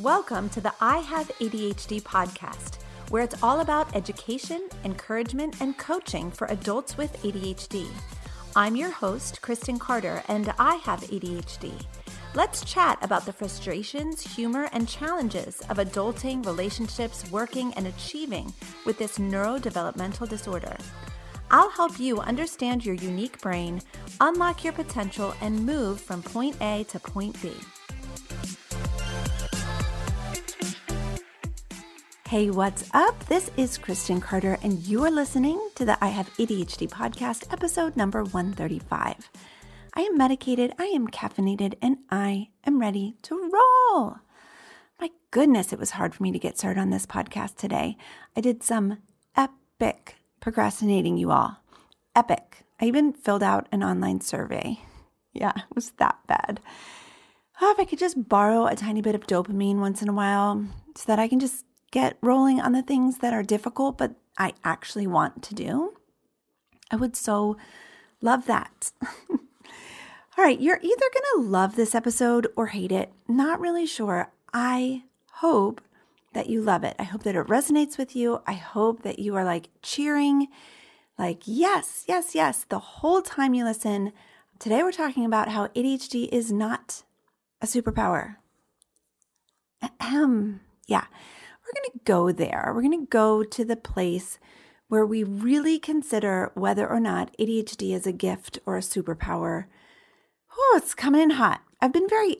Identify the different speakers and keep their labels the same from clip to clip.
Speaker 1: Welcome to the I Have ADHD podcast, where it's all about education, encouragement, and coaching for adults with ADHD. I'm your host, Kristen Carter, and I have ADHD. Let's chat about the frustrations, humor, and challenges of adulting, relationships, working, and achieving with this neurodevelopmental disorder. I'll help you understand your unique brain, unlock your potential, and move from point A to point B. Hey, what's up? This is Kristen Carter, and you are listening to the I Have ADHD podcast, episode number 135. I am medicated, I am caffeinated, and I am ready to roll. My goodness, it was hard for me to get started on this podcast today. I did some epic procrastinating, you all. Epic. I even filled out an online survey. Yeah, it was that bad. Oh, if I could just borrow a tiny bit of dopamine once in a while so that I can just get rolling on the things that are difficult, but I actually want to do. I would so love that. All right, you're either going to love this episode or hate it. Not really sure. I hope that you love it. I hope that it resonates with you. I hope that you are like cheering, like, yes, yes, yes, the whole time you listen. Today, we're talking about how ADHD is not a superpower. Ahem. Yeah we're going to go there. We're going to go to the place where we really consider whether or not ADHD is a gift or a superpower. Oh, it's coming in hot. I've been very,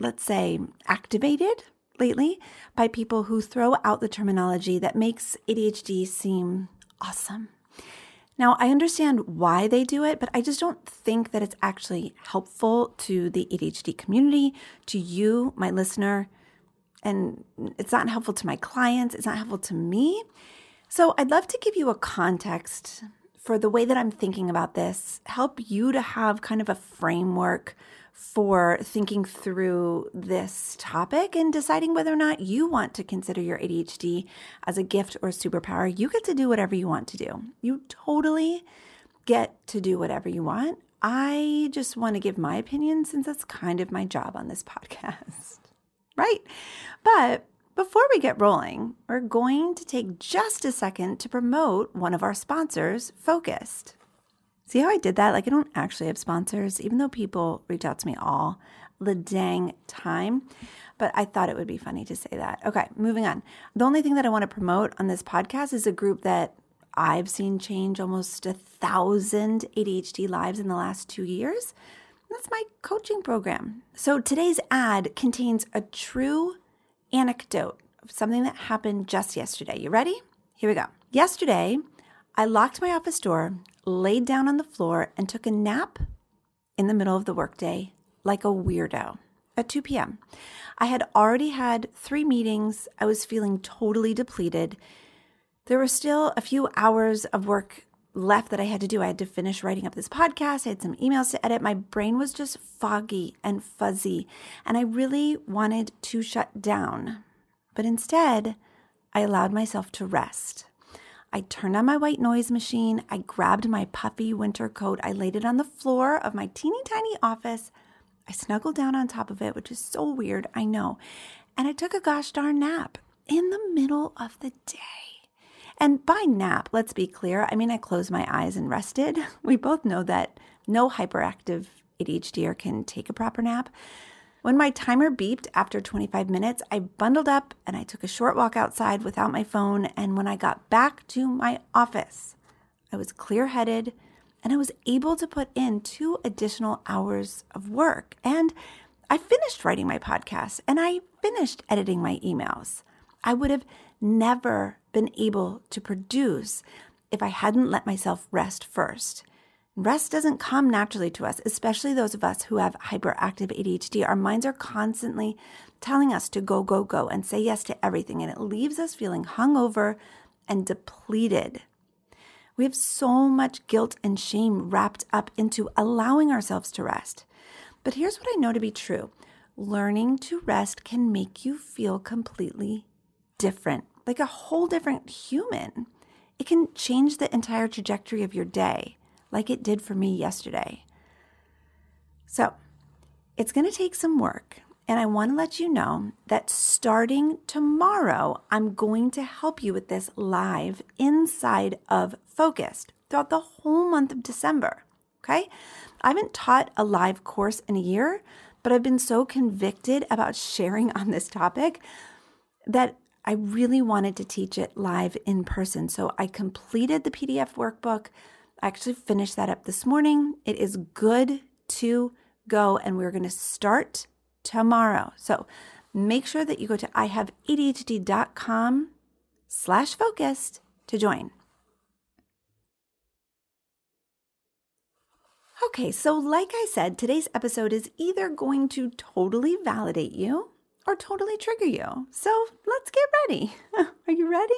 Speaker 1: let's say, activated lately by people who throw out the terminology that makes ADHD seem awesome. Now, I understand why they do it, but I just don't think that it's actually helpful to the ADHD community, to you, my listener, and it's not helpful to my clients, it's not helpful to me. So I'd love to give you a context for the way that I'm thinking about this, help you to have kind of a framework for thinking through this topic and deciding whether or not you want to consider your ADHD as a gift or superpower. You get to do whatever you want to do. You totally get to do whatever you want. I just want to give my opinion since that's kind of my job on this podcast right? But before we get rolling, we're going to take just a second to promote one of our sponsors, Focused. See how I did that? Like, I don't actually have sponsors, even though people reach out to me all the dang time. But I thought it would be funny to say that. Okay, moving on. The only thing that I want to promote on this podcast is a group that I've seen change almost a thousand ADHD lives in the last two years. That's my coaching program. So today's ad contains a true anecdote of something that happened just yesterday. You ready? Here we go. Yesterday, I locked my office door, laid down on the floor, and took a nap in the middle of the workday like a weirdo at 2 p.m. I had already had three meetings. I was feeling totally depleted. There were still a few hours of work left that I had to do. I had to finish writing up this podcast. I had some emails to edit. My brain was just foggy and fuzzy, and I really wanted to shut down. But instead, I allowed myself to rest. I turned on my white noise machine. I grabbed my puffy winter coat. I laid it on the floor of my teeny tiny office. I snuggled down on top of it, which is so weird, I know. And I took a gosh darn nap in the middle of the day. And by nap, let's be clear, I mean, I closed my eyes and rested. We both know that no hyperactive ADHDer can take a proper nap. When my timer beeped after 25 minutes, I bundled up and I took a short walk outside without my phone. And when I got back to my office, I was clear headed and I was able to put in two additional hours of work. And I finished writing my podcast and I finished editing my emails. I would have never been able to produce if I hadn't let myself rest first. Rest doesn't come naturally to us, especially those of us who have hyperactive ADHD. Our minds are constantly telling us to go, go, go and say yes to everything, and it leaves us feeling hungover and depleted. We have so much guilt and shame wrapped up into allowing ourselves to rest. But here's what I know to be true learning to rest can make you feel completely different like a whole different human. It can change the entire trajectory of your day, like it did for me yesterday. So, It's going to take some work. And I want to let you know that starting tomorrow, I'm going to help you with this live inside of Focused throughout the whole month of December. Okay. I haven't taught a live course in a year, but I've been so convicted about sharing on this topic that I really wanted to teach it live in person. So I completed the PDF workbook. I actually finished that up this morning. It is good to go, and we're going to start tomorrow. So make sure that you go to ihaveadhd.com slash focused to join. Okay, so like I said, today's episode is either going to totally validate you or totally trigger you. So let's get ready. Are you ready?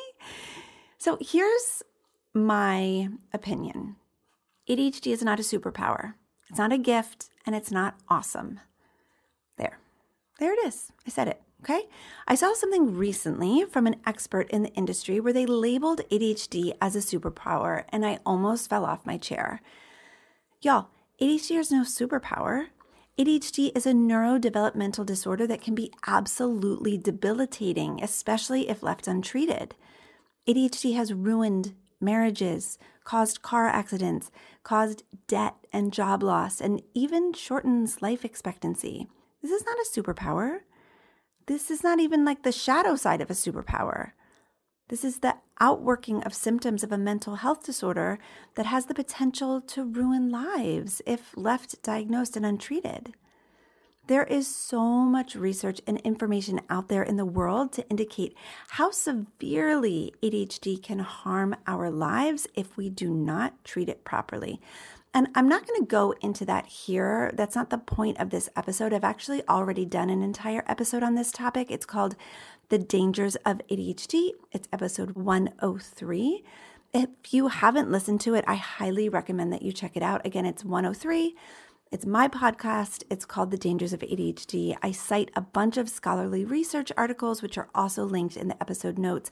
Speaker 1: So here's my opinion ADHD is not a superpower, it's not a gift, and it's not awesome. There. There it is. I said it. Okay. I saw something recently from an expert in the industry where they labeled ADHD as a superpower, and I almost fell off my chair. Y'all, ADHD is no superpower. ADHD is a neurodevelopmental disorder that can be absolutely debilitating, especially if left untreated. ADHD has ruined marriages, caused car accidents, caused debt and job loss, and even shortens life expectancy. This is not a superpower. This is not even like the shadow side of a superpower. This is the outworking of symptoms of a mental health disorder that has the potential to ruin lives if left diagnosed and untreated. There is so much research and information out there in the world to indicate how severely ADHD can harm our lives if we do not treat it properly. And I'm not going to go into that here. That's not the point of this episode. I've actually already done an entire episode on this topic. It's called The Dangers of ADHD. It's episode 103. If you haven't listened to it, I highly recommend that you check it out. Again, it's 103. It's my podcast. It's called The Dangers of ADHD. I cite a bunch of scholarly research articles, which are also linked in the episode notes.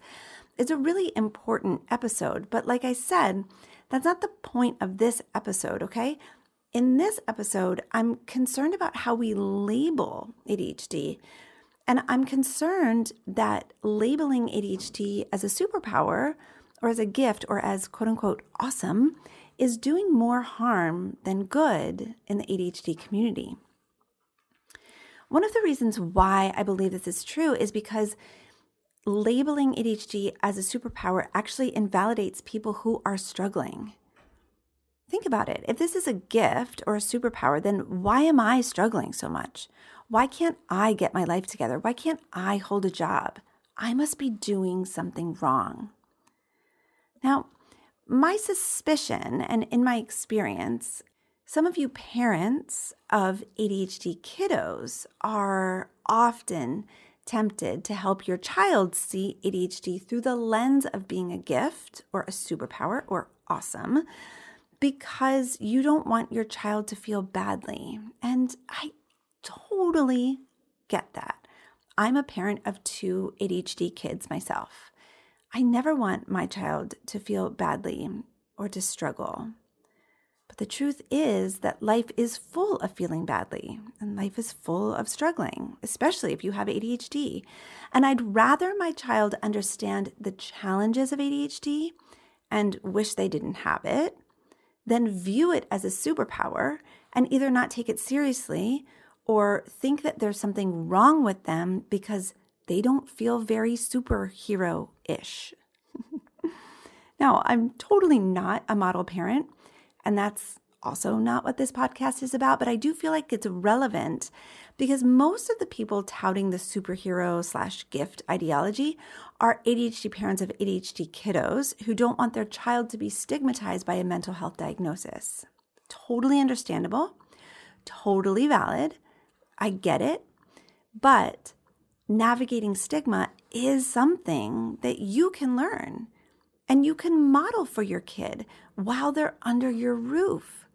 Speaker 1: It's a really important episode, but like I said, that's not the point of this episode, okay? In this episode, I'm concerned about how we label ADHD. And I'm concerned that labeling ADHD as a superpower or as a gift or as quote unquote awesome is doing more harm than good in the ADHD community. One of the reasons why I believe this is true is because labeling ADHD as a superpower actually invalidates people who are struggling. Think about it. If this is a gift or a superpower, then why am I struggling so much? Why can't I get my life together? Why can't I hold a job? I must be doing something wrong. Now, my suspicion and in my experience, some of you parents of ADHD kiddos are often tempted to help your child see ADHD through the lens of being a gift or a superpower or awesome because you don't want your child to feel badly. And I totally get that. I'm a parent of two ADHD kids myself. I never want my child to feel badly or to struggle. But the truth is that life is full of feeling badly and life is full of struggling, especially if you have ADHD. And I'd rather my child understand the challenges of ADHD and wish they didn't have it than view it as a superpower and either not take it seriously or think that there's something wrong with them because they don't feel very superhero ish. now, I'm totally not a model parent, and that's also not what this podcast is about, but I do feel like it's relevant because most of the people touting the superhero slash gift ideology are ADHD parents of ADHD kiddos who don't want their child to be stigmatized by a mental health diagnosis. Totally understandable, totally valid. I get it. But navigating stigma is something that you can learn and you can model for your kid while they're under your roof.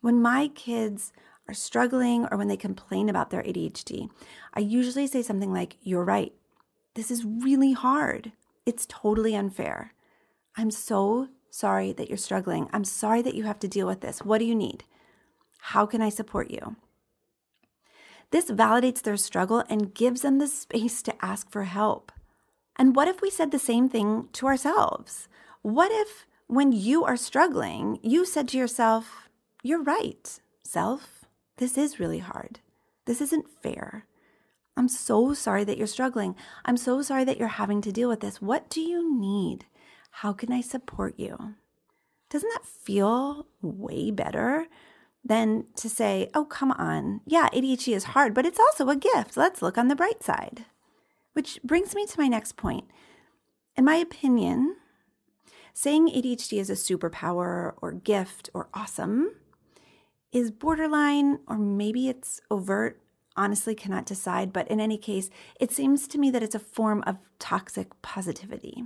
Speaker 1: When my kids are struggling or when they complain about their ADHD, I usually say something like, You're right. This is really hard. It's totally unfair. I'm so sorry that you're struggling. I'm sorry that you have to deal with this. What do you need? How can I support you? This validates their struggle and gives them the space to ask for help. And what if we said the same thing to ourselves? What if, when you are struggling, you said to yourself, You're right, self, this is really hard. This isn't fair. I'm so sorry that you're struggling. I'm so sorry that you're having to deal with this. What do you need? How can I support you? Doesn't that feel way better than to say, oh, come on. Yeah, ADHD is hard, but it's also a gift. Let's look on the bright side. Which brings me to my next point. In my opinion, saying ADHD is a superpower or gift or awesome is borderline, or maybe it's overt. Honestly, cannot decide. But in any case, it seems to me that it's a form of toxic positivity.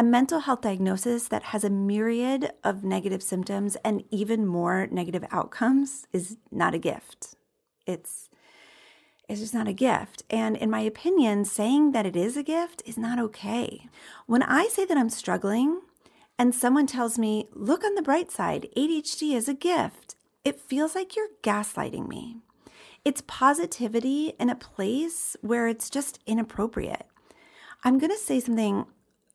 Speaker 1: A mental health diagnosis that has a myriad of negative symptoms and even more negative outcomes is not a gift. It's it's just not a gift. And in my opinion, saying that it is a gift is not okay. When I say that I'm struggling and someone tells me, look on the bright side, ADHD is a gift, it feels like you're gaslighting me. It's positivity in a place where it's just inappropriate. I'm going to say something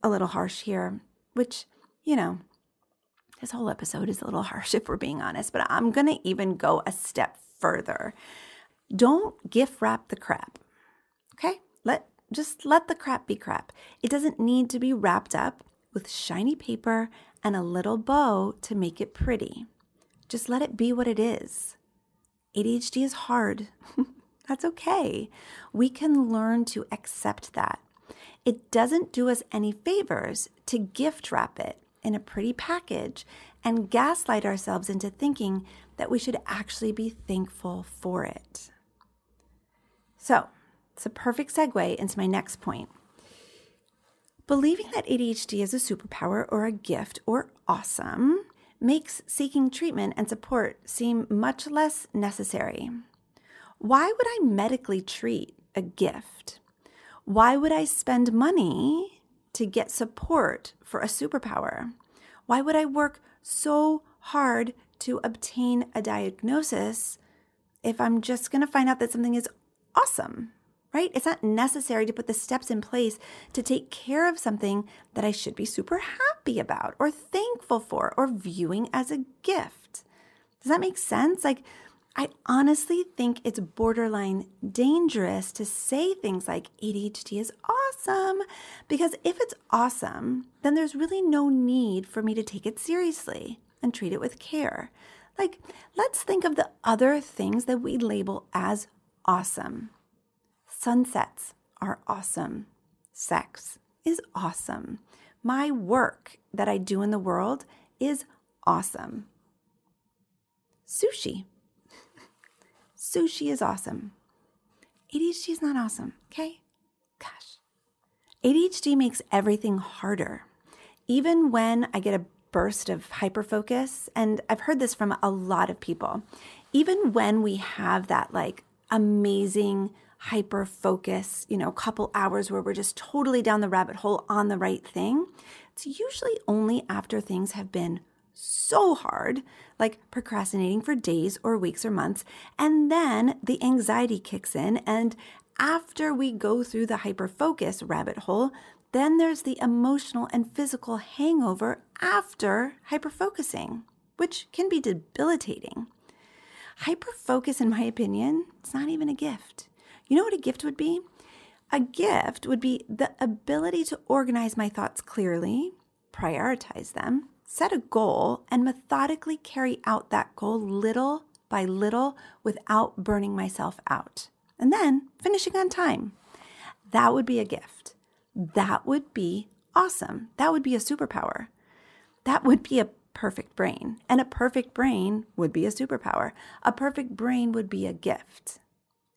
Speaker 1: a little harsh here, which, you know, this whole episode is a little harsh if we're being honest, but I'm going to even go a step further. Don't gift wrap the crap. Okay? Let just let the crap be crap. It doesn't need to be wrapped up with shiny paper and a little bow to make it pretty. Just let it be what it is. ADHD is hard. That's okay. We can learn to accept that it doesn't do us any favors to gift wrap it in a pretty package and gaslight ourselves into thinking that we should actually be thankful for it. So, it's a perfect segue into my next point. Believing that ADHD is a superpower or a gift or awesome makes seeking treatment and support seem much less necessary. Why would I medically treat a gift? Why would I spend money to get support for a superpower? Why would I work so hard to obtain a diagnosis if I'm just going to find out that something is awesome? Right? It's not necessary to put the steps in place to take care of something that I should be super happy about or thankful for or viewing as a gift. Does that make sense? Like, I honestly think it's borderline dangerous to say things like ADHD is awesome because if it's awesome, then there's really no need for me to take it seriously and treat it with care. Like, let's think of the other things that we label as awesome. Sunsets are awesome. Sex is awesome. My work that I do in the world is awesome. Sushi Sushi is awesome. ADHD is not awesome, okay? Gosh. ADHD makes everything harder. Even when I get a burst of hyperfocus, and I've heard this from a lot of people, even when we have that like amazing hyper focus, you know, couple hours where we're just totally down the rabbit hole on the right thing, it's usually only after things have been so hard, like procrastinating for days or weeks or months. And then the anxiety kicks in. And after we go through the hyper focus rabbit hole, then there's the emotional and physical hangover after hyper focusing, which can be debilitating. Hyper focus, in my opinion, it's not even a gift. You know what a gift would be? A gift would be the ability to organize my thoughts clearly, prioritize them, set a goal and methodically carry out that goal little by little without burning myself out. And then finishing on time. That would be a gift. That would be awesome. That would be a superpower. That would be a perfect brain. And a perfect brain would be a superpower. A perfect brain would be a gift.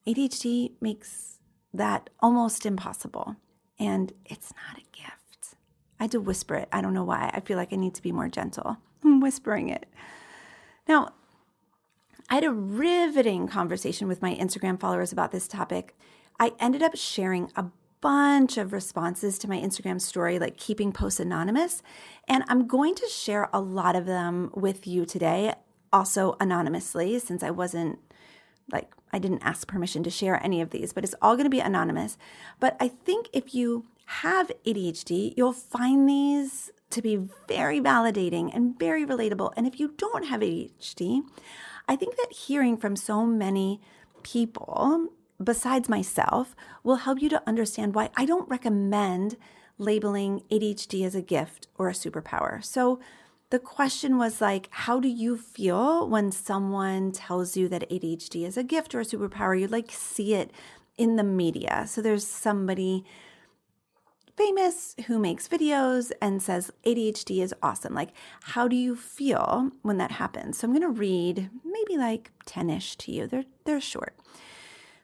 Speaker 1: ADHD makes that almost impossible. And it's not a gift. I had to whisper it. I don't know why. I feel like I need to be more gentle. I'm whispering it. Now, I had a riveting conversation with my Instagram followers about this topic. I ended up sharing a bunch of responses to my Instagram story, like keeping posts anonymous. And I'm going to share a lot of them with you today, also anonymously, since I wasn't Like, I didn't ask permission to share any of these, but it's all going to be anonymous. But I think if you have ADHD, you'll find these to be very validating and very relatable. And if you don't have ADHD, I think that hearing from so many people besides myself will help you to understand why I don't recommend labeling ADHD as a gift or a superpower. So the question was like, how do you feel when someone tells you that ADHD is a gift or a superpower? You like see it in the media. So there's somebody famous who makes videos and says ADHD is awesome. Like, how do you feel when that happens? So I'm going to read maybe like 10 ish to you. They're, they're short.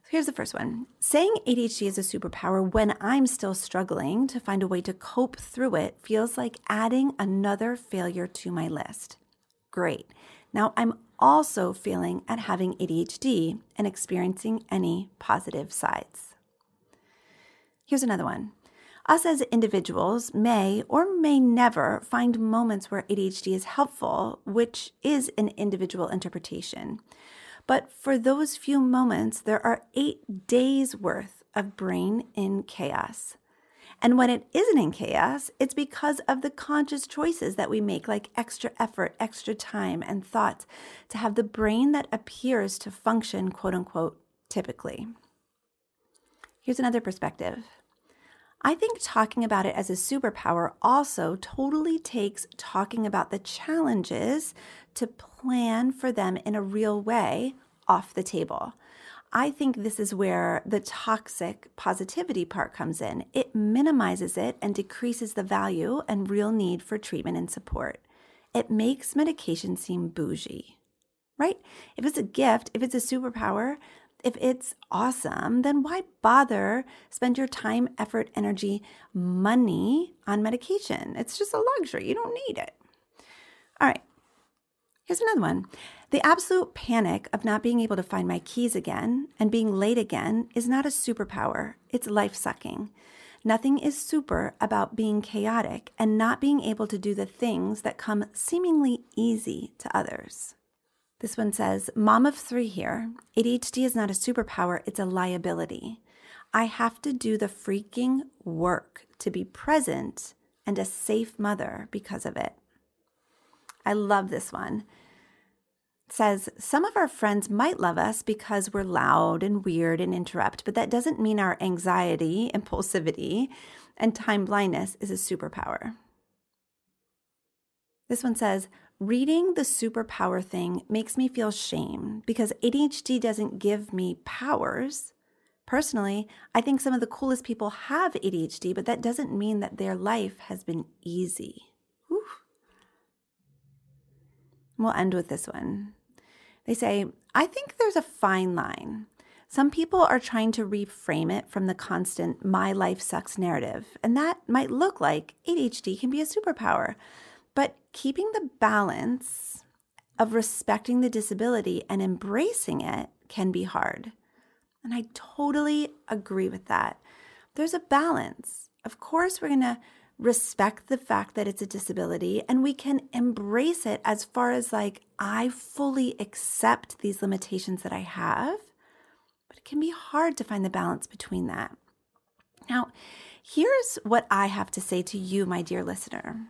Speaker 1: Here's the first one Saying ADHD is a superpower when I'm still struggling to find a way to cope through it feels like adding another failure to my list. Great. Now I'm also failing at having ADHD and experiencing any positive sides. Here's another one. Us as individuals may or may never find moments where ADHD is helpful, which is an individual interpretation. But for those few moments, there are eight days worth of brain in chaos. And when it isn't in chaos, it's because of the conscious choices that we make, like extra effort, extra time, and thought to have the brain that appears to function, quote unquote, typically. Here's another perspective. I think talking about it as a superpower also totally takes talking about the challenges to plan for them in a real way off the table. I think this is where the toxic positivity part comes in. It minimizes it and decreases the value and real need for treatment and support. It makes medication seem bougie, right? If it's a gift, if it's a superpower, if it's awesome, then why bother spend your time, effort, energy, money on medication? It's just a luxury. You don't need it. All right. Here's another one. The absolute panic of not being able to find my keys again and being late again is not a superpower, it's life sucking. Nothing is super about being chaotic and not being able to do the things that come seemingly easy to others. This one says, Mom of three here. ADHD is not a superpower, it's a liability. I have to do the freaking work to be present and a safe mother because of it. I love this one. It says some of our friends might love us because we're loud and weird and interrupt, but that doesn't mean our anxiety, impulsivity, and time blindness is a superpower. This one says, reading the superpower thing makes me feel shame because ADHD doesn't give me powers. Personally, I think some of the coolest people have ADHD, but that doesn't mean that their life has been easy. We'll end with this one. They say, I think there's a fine line. Some people are trying to reframe it from the constant my life sucks narrative, and that might look like ADHD can be a superpower. But keeping the balance of respecting the disability and embracing it can be hard. And I totally agree with that. There's a balance. Of course, we're going to respect the fact that it's a disability and we can embrace it as far as like, I fully accept these limitations that I have. But it can be hard to find the balance between that. Now, here's what I have to say to you, my dear listener.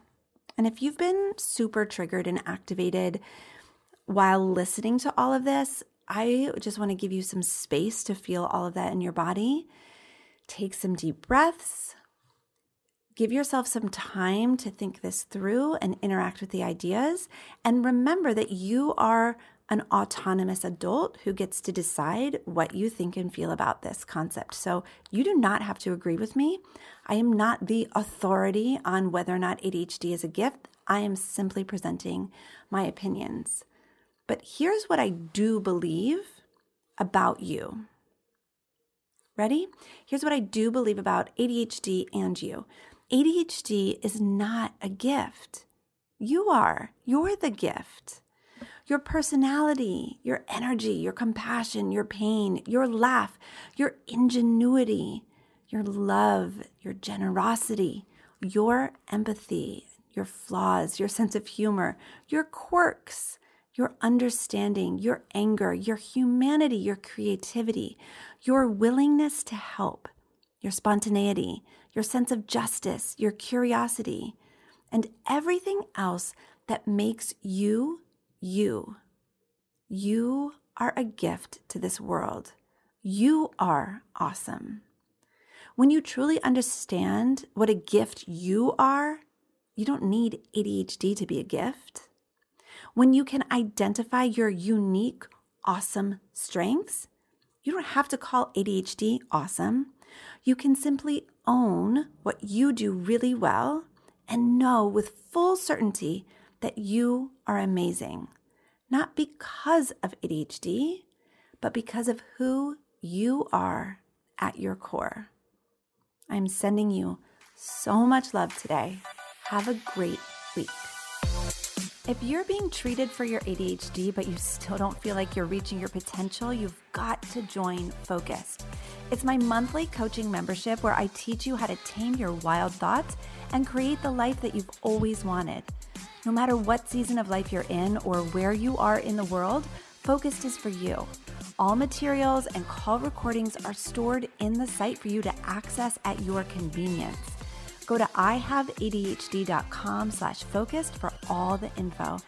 Speaker 1: And if you've been super triggered and activated while listening to all of this, I just want to give you some space to feel all of that in your body. Take some deep breaths Give yourself some time to think this through and interact with the ideas. And remember that you are an autonomous adult who gets to decide what you think and feel about this concept. So you do not have to agree with me. I am not the authority on whether or not ADHD is a gift. I am simply presenting my opinions. But here's what I do believe about you. Ready? Here's what I do believe about ADHD and you. ADHD is not a gift. You are. You're the gift. Your personality, your energy, your compassion, your pain, your laugh, your ingenuity, your love, your generosity, your empathy, your flaws, your sense of humor, your quirks, your understanding, your anger, your humanity, your creativity, your willingness to help, your spontaneity, your sense of justice, your curiosity, and everything else that makes you you. You are a gift to this world. You are awesome. When you truly understand what a gift you are, you don't need ADHD to be a gift. When you can identify your unique, awesome strengths, you don't have to call ADHD awesome. You can simply own what you do really well and know with full certainty that you are amazing, not because of ADHD, but because of who you are at your core. I'm sending you so much love today. Have a great week. If you're being treated for your ADHD, but you still don't feel like you're reaching your potential, you've got to join Focused. It's my monthly coaching membership where I teach you how to tame your wild thoughts and create the life that you've always wanted. No matter what season of life you're in or where you are in the world, Focused is for you. All materials and call recordings are stored in the site for you to access at your convenience. Go to ihaveadhd.com slash focused for all the info.